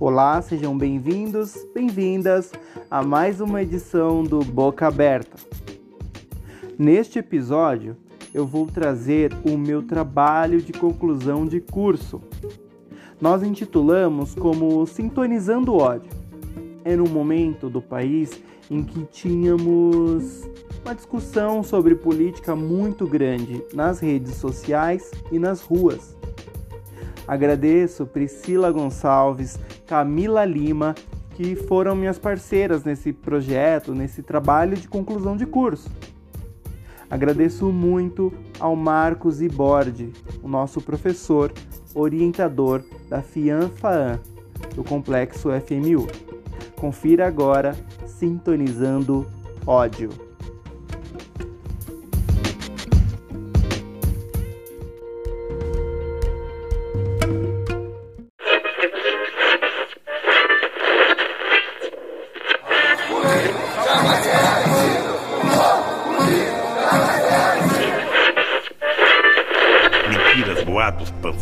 Olá, sejam bem-vindos, bem-vindas a mais uma edição do Boca Aberta. Neste episódio, eu vou trazer o meu trabalho de conclusão de curso. Nós intitulamos como Sintonizando o Ódio. Era um momento do país em que tínhamos uma discussão sobre política muito grande nas redes sociais e nas ruas. Agradeço Priscila Gonçalves, Camila Lima, que foram minhas parceiras nesse projeto, nesse trabalho de conclusão de curso. Agradeço muito ao Marcos Iborde, o nosso professor, orientador da FIANFAAN, do Complexo FMU. Confira agora Sintonizando Ódio.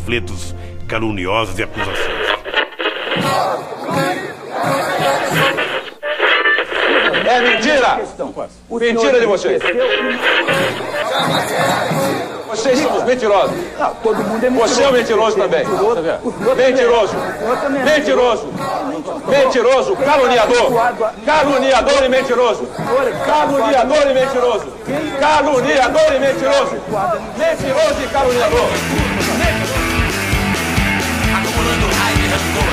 Panfletos, caluniosos e acusações. É mentira! Mentira de vocês! Vocês são os mentirosos! Não, todo mundo é Você é um mentiroso também! Mentiroso! Mentiroso! Mentiroso! Caluniador! Caluniador e mentiroso! Caluniador e mentiroso! Caluniador e mentiroso! Mentiroso e caluniador! Raiva e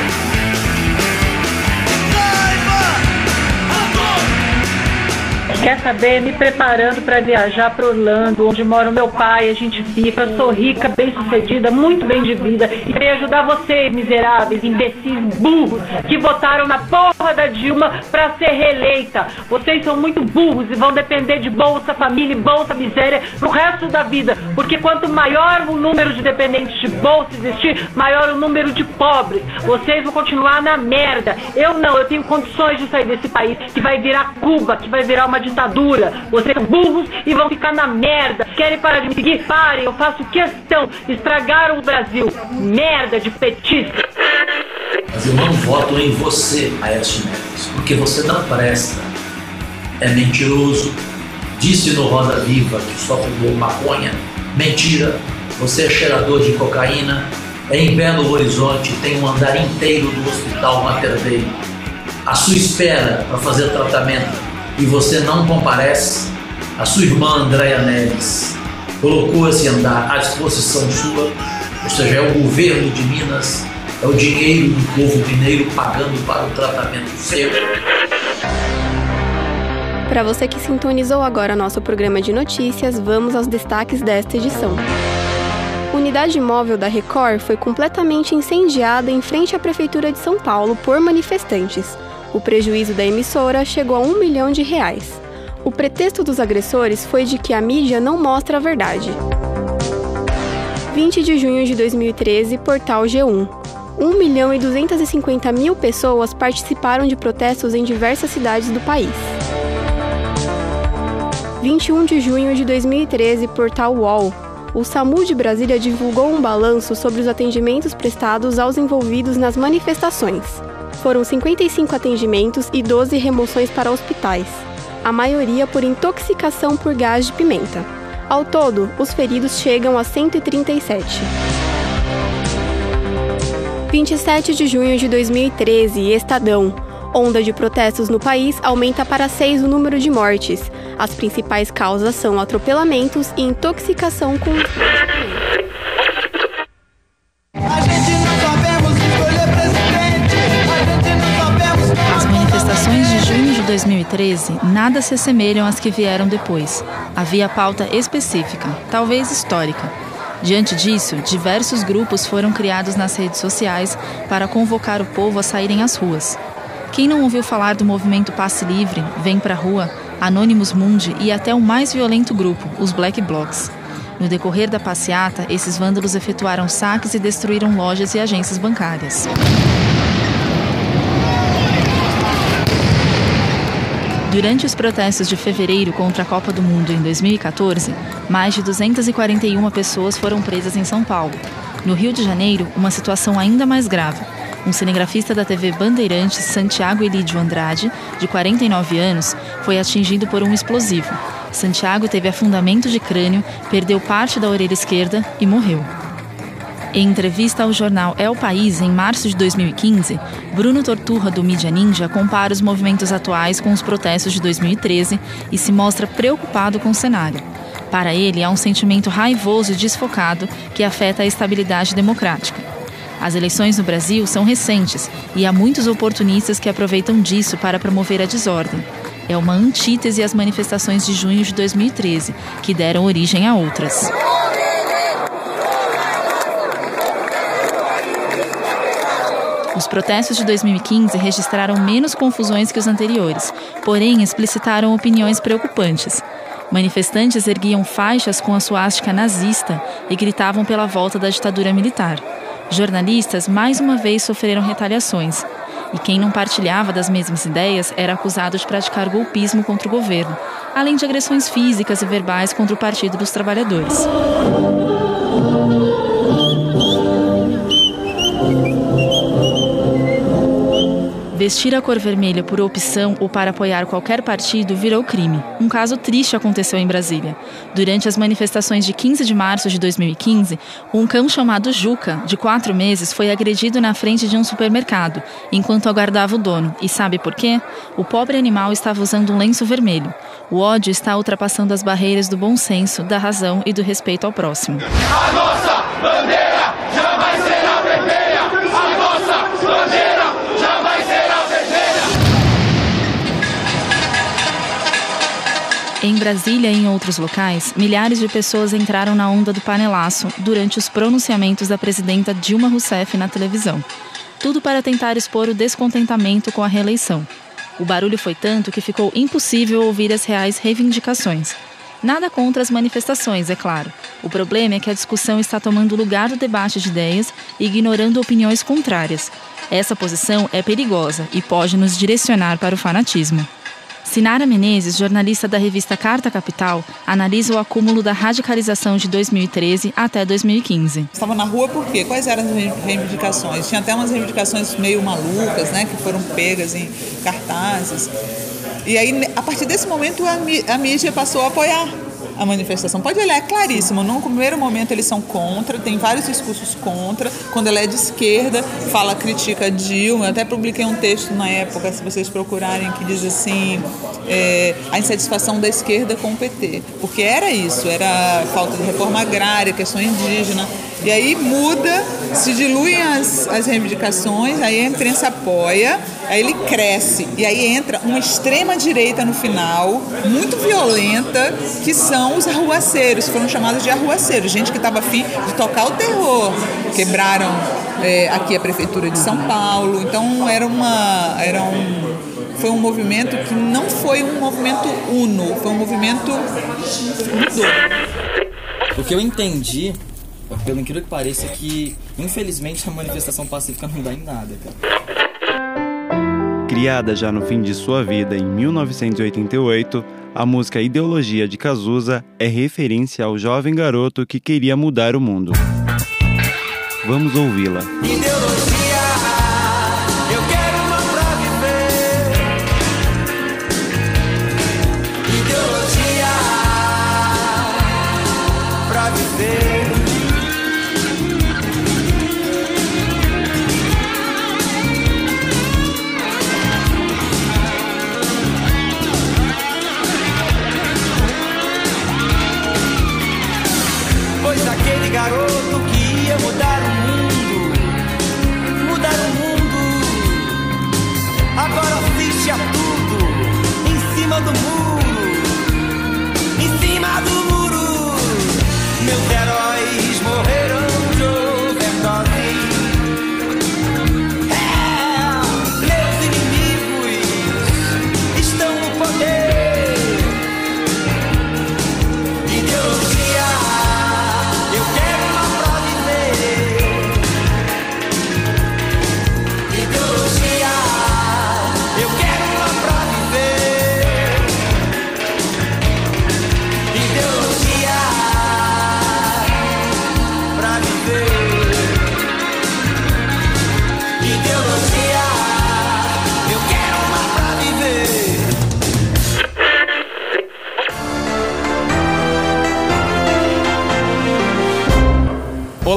Quer saber? Me preparando para viajar para Orlando, onde mora o meu pai. A gente fica. Sou rica, bem sucedida, muito bem de vida. E queria ajudar vocês, miseráveis, imbecis, burros, que votaram na porra da Dilma para ser reeleita. Vocês são muito burros e vão depender de Bolsa Família e Bolsa Miséria pro resto da vida. Porque quanto maior o número de dependentes de Bolsa existir, maior o número de pobres. Vocês vão continuar na merda. Eu não, eu tenho condições de sair desse país que vai virar Cuba, que vai virar uma ditadura. Vocês são burros e vão ficar na merda. Querem parar de me seguir? Parem, eu faço questão. Estragaram o Brasil. Merda de petista. Mas eu não voto em você, Aécio Neves, porque você não presta. É mentiroso. Disse no Roda Viva que só fumou maconha. Mentira. Você é cheirador de cocaína. É em Belo Horizonte tem um andar inteiro do Hospital Mater Dei. À sua espera para fazer tratamento e você não comparece, a sua irmã Andréa Neves colocou esse andar à disposição sua, ou seja, é o governo de Minas, é o dinheiro do povo mineiro pagando para o tratamento seu. Para você que sintonizou agora nosso programa de notícias, vamos aos destaques desta edição. Unidade móvel da Record foi completamente incendiada em frente à Prefeitura de São Paulo por manifestantes. O prejuízo da emissora chegou a um milhão de reais. O pretexto dos agressores foi de que a mídia não mostra a verdade. 20 de junho de 2013, Portal G1. 1 milhão e 250 mil pessoas participaram de protestos em diversas cidades do país. 21 de junho de 2013, Portal UOL. O SAMU de Brasília divulgou um balanço sobre os atendimentos prestados aos envolvidos nas manifestações. Foram 55 atendimentos e 12 remoções para hospitais, a maioria por intoxicação por gás de pimenta. Ao todo, os feridos chegam a 137. 27 de junho de 2013, Estadão. Onda de protestos no país aumenta para seis o número de mortes. As principais causas são atropelamentos e intoxicação com. 2013 nada se assemelham às que vieram depois. Havia pauta específica, talvez histórica. Diante disso, diversos grupos foram criados nas redes sociais para convocar o povo a saírem às ruas. Quem não ouviu falar do movimento Passe Livre, Vem Pra Rua, Anonymous Mundi e até o mais violento grupo, os Black Blocs? No decorrer da passeata, esses vândalos efetuaram saques e destruíram lojas e agências bancárias. Durante os protestos de fevereiro contra a Copa do Mundo em 2014, mais de 241 pessoas foram presas em São Paulo. No Rio de Janeiro, uma situação ainda mais grave. um cinegrafista da TV Bandeirantes, Santiago Elidio Andrade, de 49 anos, foi atingido por um explosivo. Santiago teve afundamento de crânio, perdeu parte da orelha esquerda e morreu. Em entrevista ao jornal É o País, em março de 2015, Bruno Torturra, do Mídia Ninja, compara os movimentos atuais com os protestos de 2013 e se mostra preocupado com o cenário. Para ele, há um sentimento raivoso e desfocado que afeta a estabilidade democrática. As eleições no Brasil são recentes e há muitos oportunistas que aproveitam disso para promover a desordem. É uma antítese às manifestações de junho de 2013, que deram origem a outras. Os protestos de 2015 registraram menos confusões que os anteriores, porém explicitaram opiniões preocupantes. Manifestantes erguiam faixas com a suástica nazista e gritavam pela volta da ditadura militar. Jornalistas mais uma vez sofreram retaliações. E quem não partilhava das mesmas ideias era acusado de praticar golpismo contra o governo, além de agressões físicas e verbais contra o Partido dos Trabalhadores. Vestir a cor vermelha por opção ou para apoiar qualquer partido virou crime. Um caso triste aconteceu em Brasília. Durante as manifestações de 15 de março de 2015, um cão chamado Juca, de quatro meses, foi agredido na frente de um supermercado, enquanto aguardava o dono. E sabe por quê? O pobre animal estava usando um lenço vermelho. O ódio está ultrapassando as barreiras do bom senso, da razão e do respeito ao próximo. A nossa bandeira jamais será Em Brasília e em outros locais, milhares de pessoas entraram na onda do panelaço durante os pronunciamentos da presidenta Dilma Rousseff na televisão. Tudo para tentar expor o descontentamento com a reeleição. O barulho foi tanto que ficou impossível ouvir as reais reivindicações. Nada contra as manifestações, é claro. O problema é que a discussão está tomando lugar do debate de ideias ignorando opiniões contrárias. Essa posição é perigosa e pode nos direcionar para o fanatismo. Sinara Menezes, jornalista da revista Carta Capital, analisa o acúmulo da radicalização de 2013 até 2015. Estava na rua por quê? Quais eram as reivindicações? Tinha até umas reivindicações meio malucas, né, que foram pegas em cartazes. E aí, a partir desse momento, a, mí- a mídia passou a apoiar a manifestação. Pode olhar, é claríssimo. No primeiro momento eles são contra, tem vários discursos contra. Quando ela é de esquerda, fala, critica Dilma. Eu até publiquei um texto na época, se vocês procurarem, que diz assim: é, a insatisfação da esquerda com o PT. Porque era isso, era falta de reforma agrária, questão indígena. E aí muda, se diluem as, as reivindicações, aí a imprensa apoia, aí ele cresce. E aí entra uma extrema-direita no final, muito violenta, que são os arruaceiros, foram chamados de arruaceiros, gente que estava afim de tocar o terror. Quebraram é, aqui a prefeitura de São Paulo, então era uma. Era um, foi um movimento que não foi um movimento uno, foi um movimento mudou. O que eu entendi, pelo incrível que pareça, é que infelizmente a manifestação pacífica não dá em nada, cara. Criada já no fim de sua vida em 1988, a música Ideologia de Cazuza é referência ao jovem garoto que queria mudar o mundo. Vamos ouvi-la. Ideologia,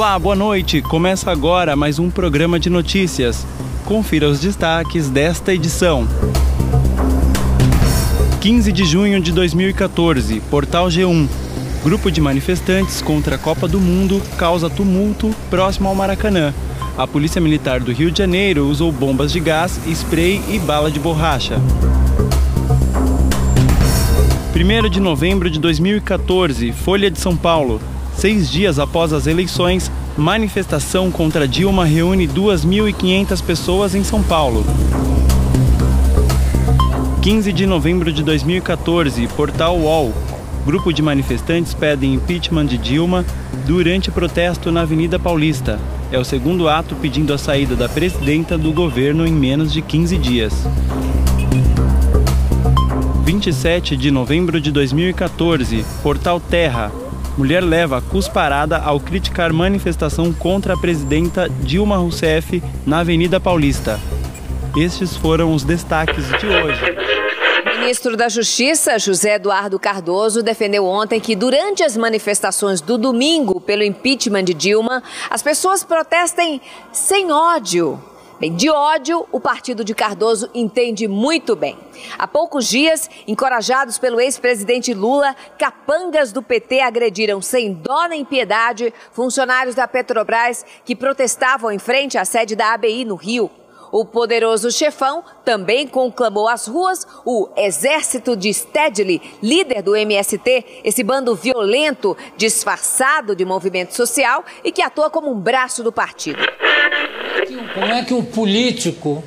Olá, boa noite. Começa agora mais um programa de notícias. Confira os destaques desta edição. 15 de junho de 2014, Portal G1. Grupo de manifestantes contra a Copa do Mundo causa tumulto próximo ao Maracanã. A Polícia Militar do Rio de Janeiro usou bombas de gás, spray e bala de borracha. 1 de novembro de 2014, Folha de São Paulo. Seis dias após as eleições, manifestação contra Dilma reúne 2.500 pessoas em São Paulo. 15 de novembro de 2014, Portal UOL. Grupo de manifestantes pedem impeachment de Dilma durante protesto na Avenida Paulista. É o segundo ato pedindo a saída da presidenta do governo em menos de 15 dias. 27 de novembro de 2014, Portal Terra. Mulher leva cusparada ao criticar manifestação contra a presidenta Dilma Rousseff na Avenida Paulista. Estes foram os destaques de hoje. O ministro da Justiça, José Eduardo Cardoso, defendeu ontem que durante as manifestações do domingo pelo impeachment de Dilma, as pessoas protestem sem ódio. Bem, de ódio, o partido de Cardoso entende muito bem. Há poucos dias, encorajados pelo ex-presidente Lula, capangas do PT agrediram sem dó nem piedade funcionários da Petrobras que protestavam em frente à sede da ABI no Rio. O poderoso chefão também conclamou às ruas o exército de Stedley, líder do MST, esse bando violento disfarçado de movimento social e que atua como um braço do partido. Como é que um político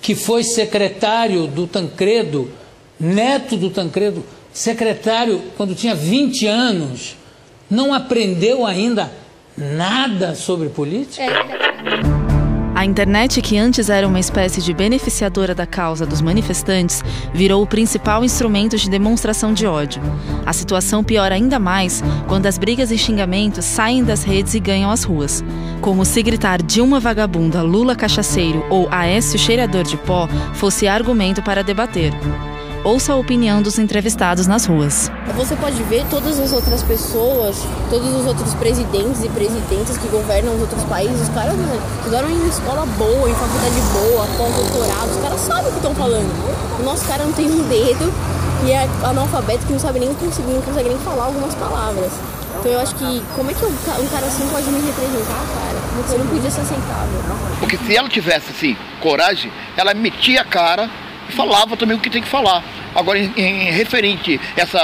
que foi secretário do Tancredo, neto do Tancredo, secretário quando tinha 20 anos, não aprendeu ainda nada sobre política? A internet, que antes era uma espécie de beneficiadora da causa dos manifestantes, virou o principal instrumento de demonstração de ódio. A situação piora ainda mais quando as brigas e xingamentos saem das redes e ganham as ruas. Como se gritar Dilma vagabunda, Lula cachaceiro ou Aécio cheirador de pó fosse argumento para debater. Ouça a opinião dos entrevistados nas ruas. Você pode ver todas as outras pessoas, todos os outros presidentes e presidentas que governam os outros países, os caras estudaram em escola boa, em faculdade boa, pós-doutorado, os caras sabem o que estão falando. O nosso cara não tem um dedo e é analfabeto que não sabe nem conseguir, não consegue nem falar algumas palavras. Então eu acho que como é que um cara assim pode me representar, cara? Você não podia ser aceitável. Porque se ela tivesse assim, coragem, ela metia a cara falava também o que tem que falar. Agora, em, em referente essa,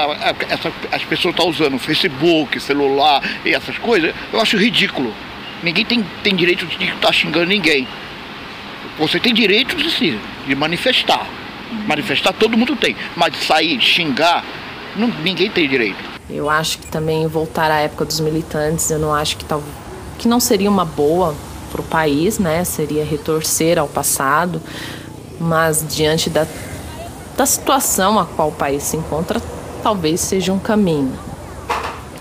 essa as pessoas estão tá usando Facebook, celular e essas coisas, eu acho ridículo. Ninguém tem, tem direito de estar tá xingando ninguém. Você tem direito de sim, de manifestar. Manifestar todo mundo tem, mas sair, xingar, não, ninguém tem direito. Eu acho que também voltar à época dos militantes, eu não acho que tal, que não seria uma boa para o país, né? Seria retorcer ao passado mas diante da, da situação a qual o país se encontra, talvez seja um caminho.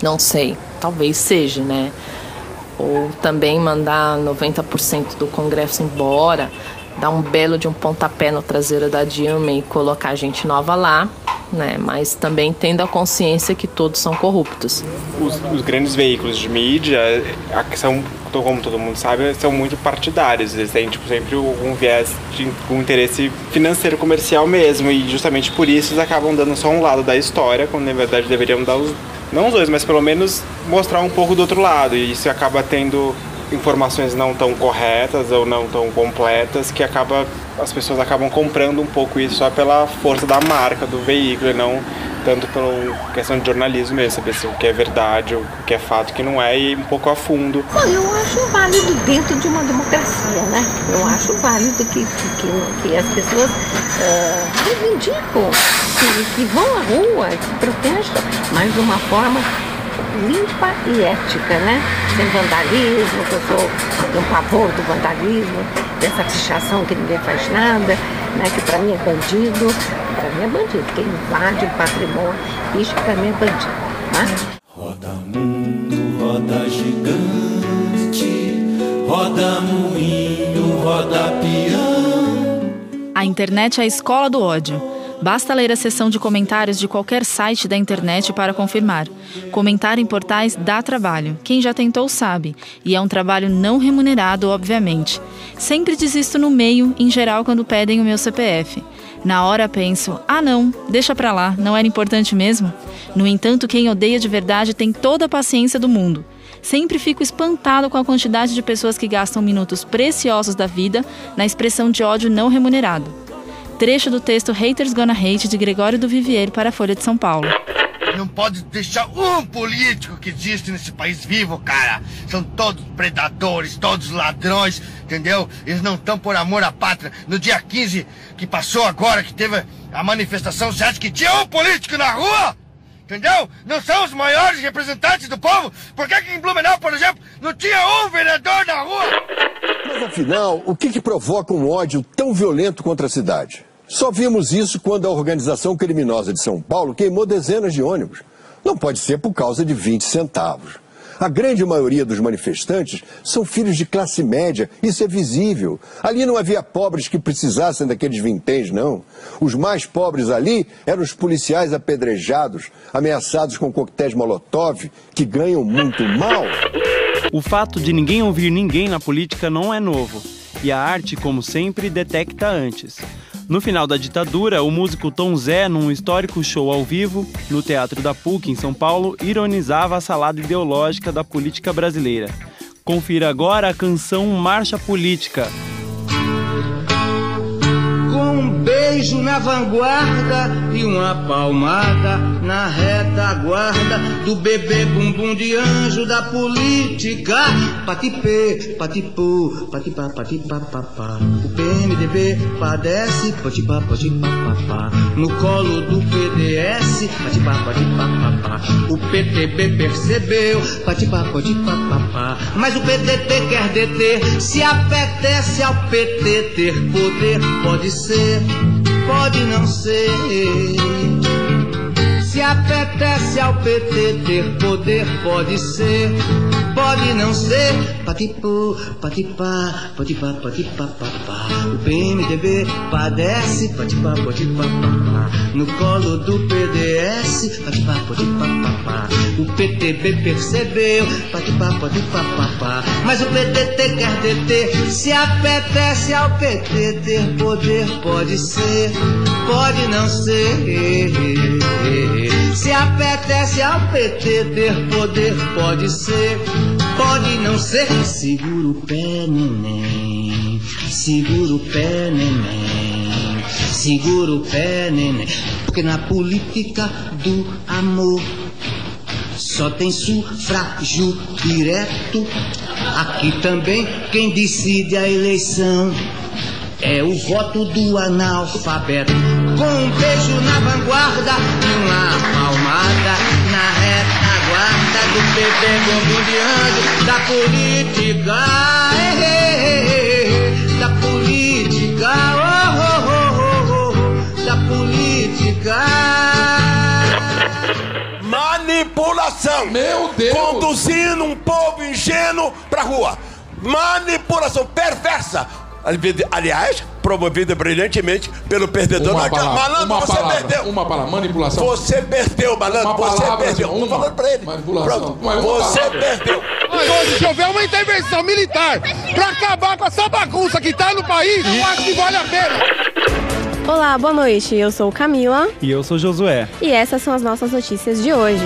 Não sei, talvez seja, né? Ou também mandar 90% do Congresso embora, dar um belo de um pontapé no traseiro da Dilma e colocar gente nova lá, né? Mas também tendo a consciência que todos são corruptos. Os, os grandes veículos de mídia são como todo mundo sabe, são muito partidários. Eles têm tipo, sempre um viés de um interesse financeiro comercial mesmo. E justamente por isso eles acabam dando só um lado da história, quando na verdade deveriam dar os. Não os dois, mas pelo menos mostrar um pouco do outro lado. E isso acaba tendo informações não tão corretas ou não tão completas que acaba as pessoas acabam comprando um pouco isso só pela força da marca do veículo e não tanto pela questão de jornalismo mesmo, saber se o que é verdade, o que é fato, o que não é, e um pouco a fundo. eu acho válido dentro de uma democracia, né? Eu acho válido que, que, que as pessoas uh, reivindicam, que, que vão à rua, que protestam, mas de uma forma limpa e ética, né? Sem vandalismo, que eu sou tenho um pavor do vandalismo, dessa pichação que ninguém faz nada, né? Que para mim é bandido, para mim é bandido. Quem invade o patrimônio, isso para mim é bandido. Né? Roda mundo, roda gigante, roda moinho, roda peão. A internet é a escola do ódio Basta ler a seção de comentários de qualquer site da internet para confirmar. Comentar em portais dá trabalho. Quem já tentou sabe. E é um trabalho não remunerado, obviamente. Sempre desisto no meio, em geral, quando pedem o meu CPF. Na hora penso: ah, não, deixa pra lá, não era importante mesmo? No entanto, quem odeia de verdade tem toda a paciência do mundo. Sempre fico espantado com a quantidade de pessoas que gastam minutos preciosos da vida na expressão de ódio não remunerado. Trecho do texto Haters Gonna Hate de Gregório do Vivier para a Folha de São Paulo. Não pode deixar um político que existe nesse país vivo, cara. São todos predadores, todos ladrões, entendeu? Eles não estão por amor à pátria. No dia 15 que passou agora, que teve a manifestação, você acha que tinha um político na rua? Entendeu? Não são os maiores representantes do povo? Por que, que em Blumenau, por exemplo, não tinha um vereador na rua? Mas afinal, o que, que provoca um ódio tão violento contra a cidade? Só vimos isso quando a organização criminosa de São Paulo queimou dezenas de ônibus. Não pode ser por causa de 20 centavos. A grande maioria dos manifestantes são filhos de classe média, isso é visível. Ali não havia pobres que precisassem daqueles vinténs, não. Os mais pobres ali eram os policiais apedrejados, ameaçados com coquetéis Molotov, que ganham muito mal. O fato de ninguém ouvir ninguém na política não é novo. E a arte, como sempre, detecta antes. No final da ditadura, o músico Tom Zé, num histórico show ao vivo, no Teatro da PUC, em São Paulo, ironizava a salada ideológica da política brasileira. Confira agora a canção Marcha Política, beijo na vanguarda e uma palmada na retaguarda do bebê bumbum de anjo da política. Patipê, patipu, patipá, patipá, papá. O PMDB padece, patipá, patipá, papá. No colo do PDS, patipá. O PTB percebeu, patipá. Mas o PDT quer deter, se apetece ao PT ter poder, pode ser, pode não ser. Se apetece ao PT ter poder, pode ser, pode não ser. Patipu, patipá, patipá, patipá, papá. O PMDB padece, patipá, patipá, papá. No colo do PDS, patipá, patipá, papá. O PTB percebeu, patipá, patipá, papá. Mas o PDT quer deter, se apetece ao PT ter poder, pode ser, pode não ser. Se apetece ao PT ter poder, pode ser, pode não ser. Segura o pé, neném. Segura o pé, neném. Segura o pé, neném. Porque na política do amor só tem sufrágio direto. Aqui também quem decide a eleição é o voto do analfabeto. Com um beijo na vanguarda e uma palmada na retaguarda do bebê bombeando da política. eh, eh, eh, Da política. Oh, oh, oh, da política. Manipulação. Meu Deus. Conduzindo um povo ingênuo pra rua. Manipulação perversa. Aliás, promovida brilhantemente pelo perdedor Uma da casa. palavra, Malandro, uma você palavra, perdeu. Uma palavra, manipulação. Você perdeu, malandro. Uma você palavra, perdeu. uma. Tô falando pra ele. Manipulação. Pronto. Você palavra. perdeu. Hoje, se houver uma intervenção militar pra acabar com essa bagunça que tá no país, eu acho que vale a pena. Olá, boa noite. Eu sou Camila E eu sou Josué. e essas são as nossas notícias de hoje.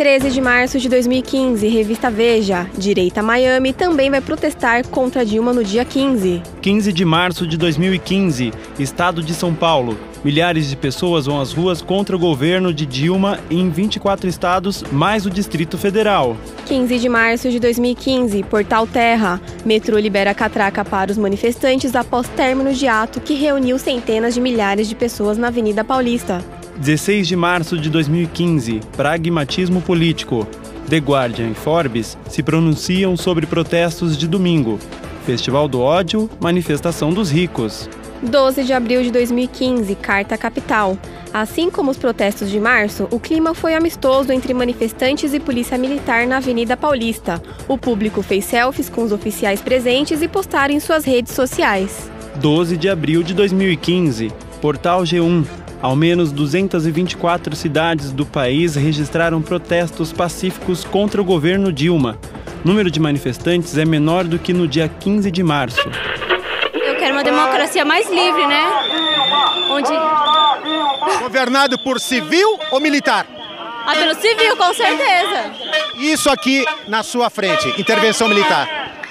13 de março de 2015, revista Veja. Direita Miami também vai protestar contra Dilma no dia 15. 15 de março de 2015, Estado de São Paulo. Milhares de pessoas vão às ruas contra o governo de Dilma em 24 estados, mais o Distrito Federal. 15 de março de 2015, Portal Terra. Metrô libera catraca para os manifestantes após término de ato que reuniu centenas de milhares de pessoas na Avenida Paulista. 16 de março de 2015, pragmatismo político. The Guardian e Forbes se pronunciam sobre protestos de domingo. Festival do ódio, manifestação dos ricos. 12 de abril de 2015, Carta Capital. Assim como os protestos de março, o clima foi amistoso entre manifestantes e polícia militar na Avenida Paulista. O público fez selfies com os oficiais presentes e postaram em suas redes sociais. 12 de abril de 2015, Portal G1. Ao menos 224 cidades do país registraram protestos pacíficos contra o governo Dilma. O número de manifestantes é menor do que no dia 15 de março. Eu quero uma democracia mais livre, né? Onde. Governado por civil ou militar? Ah, pelo civil, com certeza. Isso aqui na sua frente, intervenção militar.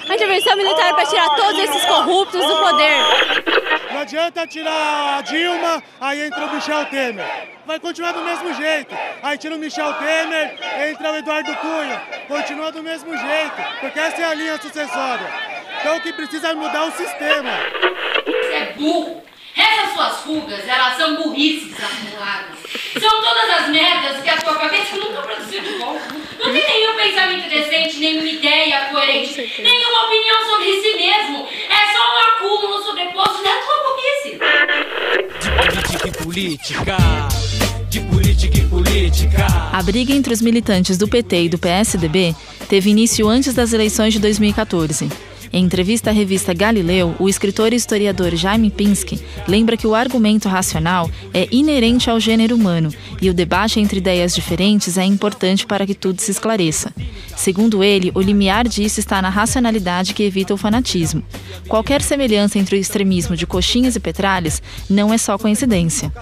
A intervenção militar é para tirar todos esses corruptos do poder. Adianta tirar a Dilma, aí entra o Michel Temer. Vai continuar do mesmo jeito. Aí tira o Michel Temer, entra o Eduardo Cunha. Continua do mesmo jeito, porque essa é a linha sucessória. Então o que precisa é mudar o sistema. Você é burro. Essas suas fugas, elas são burrices acumuladas. São todas as merdas que a tua cabeça nunca produziu de bom. Não tem nenhum pensamento decente, nenhuma ideia coerente, nenhuma opinião sobre si mesmo. É só um acúmulo sobreposto da tua burrice. De política e política. De política e política. A briga entre os militantes do PT e do PSDB teve início antes das eleições de 2014. Em entrevista à revista Galileu, o escritor e historiador Jaime Pinsky lembra que o argumento racional é inerente ao gênero humano e o debate entre ideias diferentes é importante para que tudo se esclareça. Segundo ele, o limiar disso está na racionalidade que evita o fanatismo. Qualquer semelhança entre o extremismo de coxinhas e petralhas não é só coincidência.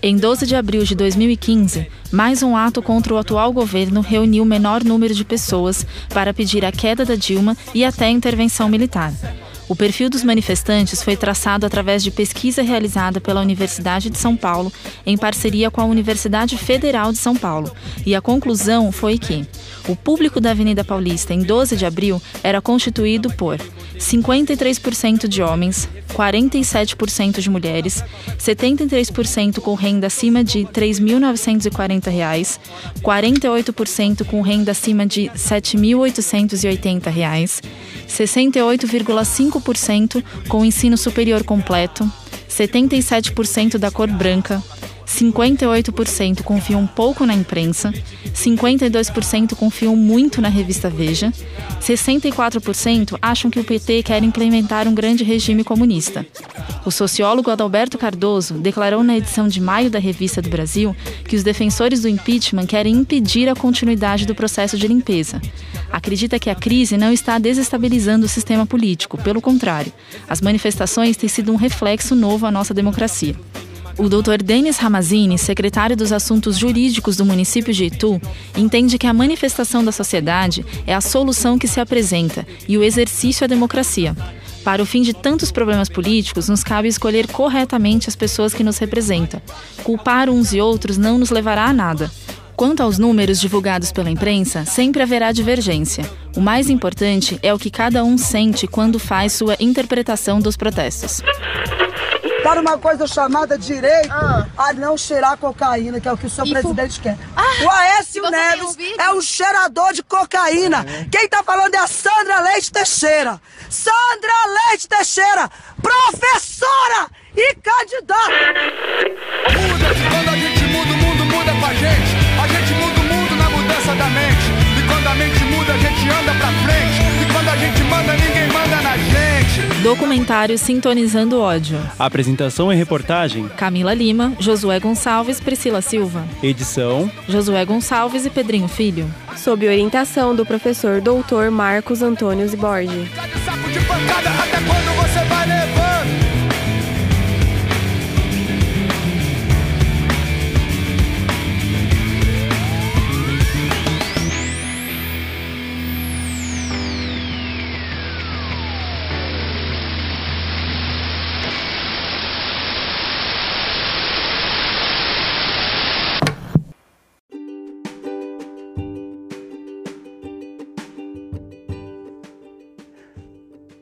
Em 12 de abril de 2015, mais um ato contra o atual governo reuniu o menor número de pessoas para pedir a queda da Dilma e até a intervenção militar. O perfil dos manifestantes foi traçado através de pesquisa realizada pela Universidade de São Paulo, em parceria com a Universidade Federal de São Paulo, e a conclusão foi que o público da Avenida Paulista em 12 de abril era constituído por 53% de homens, 47% de mulheres, 73% com renda acima de R$ 3.940, 48% com renda acima de R$ 7.880, 68,5% com ensino superior completo, 77% da cor branca, 58% confiam pouco na imprensa, 52% confiam muito na revista Veja, 64% acham que o PT quer implementar um grande regime comunista. O sociólogo Adalberto Cardoso declarou na edição de maio da Revista do Brasil que os defensores do impeachment querem impedir a continuidade do processo de limpeza. Acredita que a crise não está desestabilizando o sistema político, pelo contrário, as manifestações têm sido um reflexo novo à nossa democracia. O Dr. Denis Ramazini, secretário dos Assuntos Jurídicos do município de Itu, entende que a manifestação da sociedade é a solução que se apresenta e o exercício à democracia. Para o fim de tantos problemas políticos, nos cabe escolher corretamente as pessoas que nos representam. Culpar uns e outros não nos levará a nada. Quanto aos números divulgados pela imprensa, sempre haverá divergência. O mais importante é o que cada um sente quando faz sua interpretação dos protestos para uma coisa chamada direito ah. a não cheirar cocaína, que é o que o seu e presidente quer. Ah, o Aécio Neves é um cheirador de cocaína. É. Quem tá falando é a Sandra Leite Teixeira. Sandra Leite Teixeira, professora e candidata. Muda, quando a gente muda, o mundo muda com a gente. A gente Documentário Sintonizando Ódio. Apresentação e reportagem: Camila Lima, Josué Gonçalves, Priscila Silva. Edição: Josué Gonçalves e Pedrinho Filho. Sob orientação do professor doutor Marcos Antônio Ziborgi.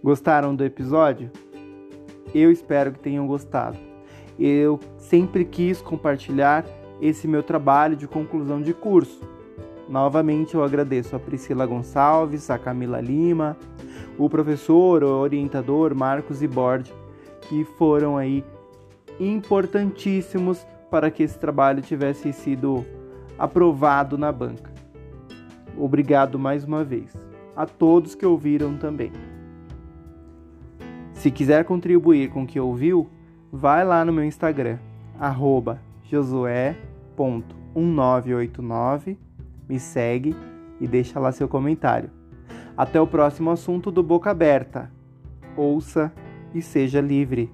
Gostaram do episódio? Eu espero que tenham gostado. Eu sempre quis compartilhar esse meu trabalho de conclusão de curso. Novamente eu agradeço a Priscila Gonçalves, a Camila Lima, o professor, o orientador Marcos Ibord, que foram aí importantíssimos para que esse trabalho tivesse sido aprovado na banca. Obrigado mais uma vez a todos que ouviram também. Se quiser contribuir com o que ouviu, vai lá no meu Instagram, josué.1989, me segue e deixa lá seu comentário. Até o próximo assunto do Boca Aberta. Ouça e seja livre.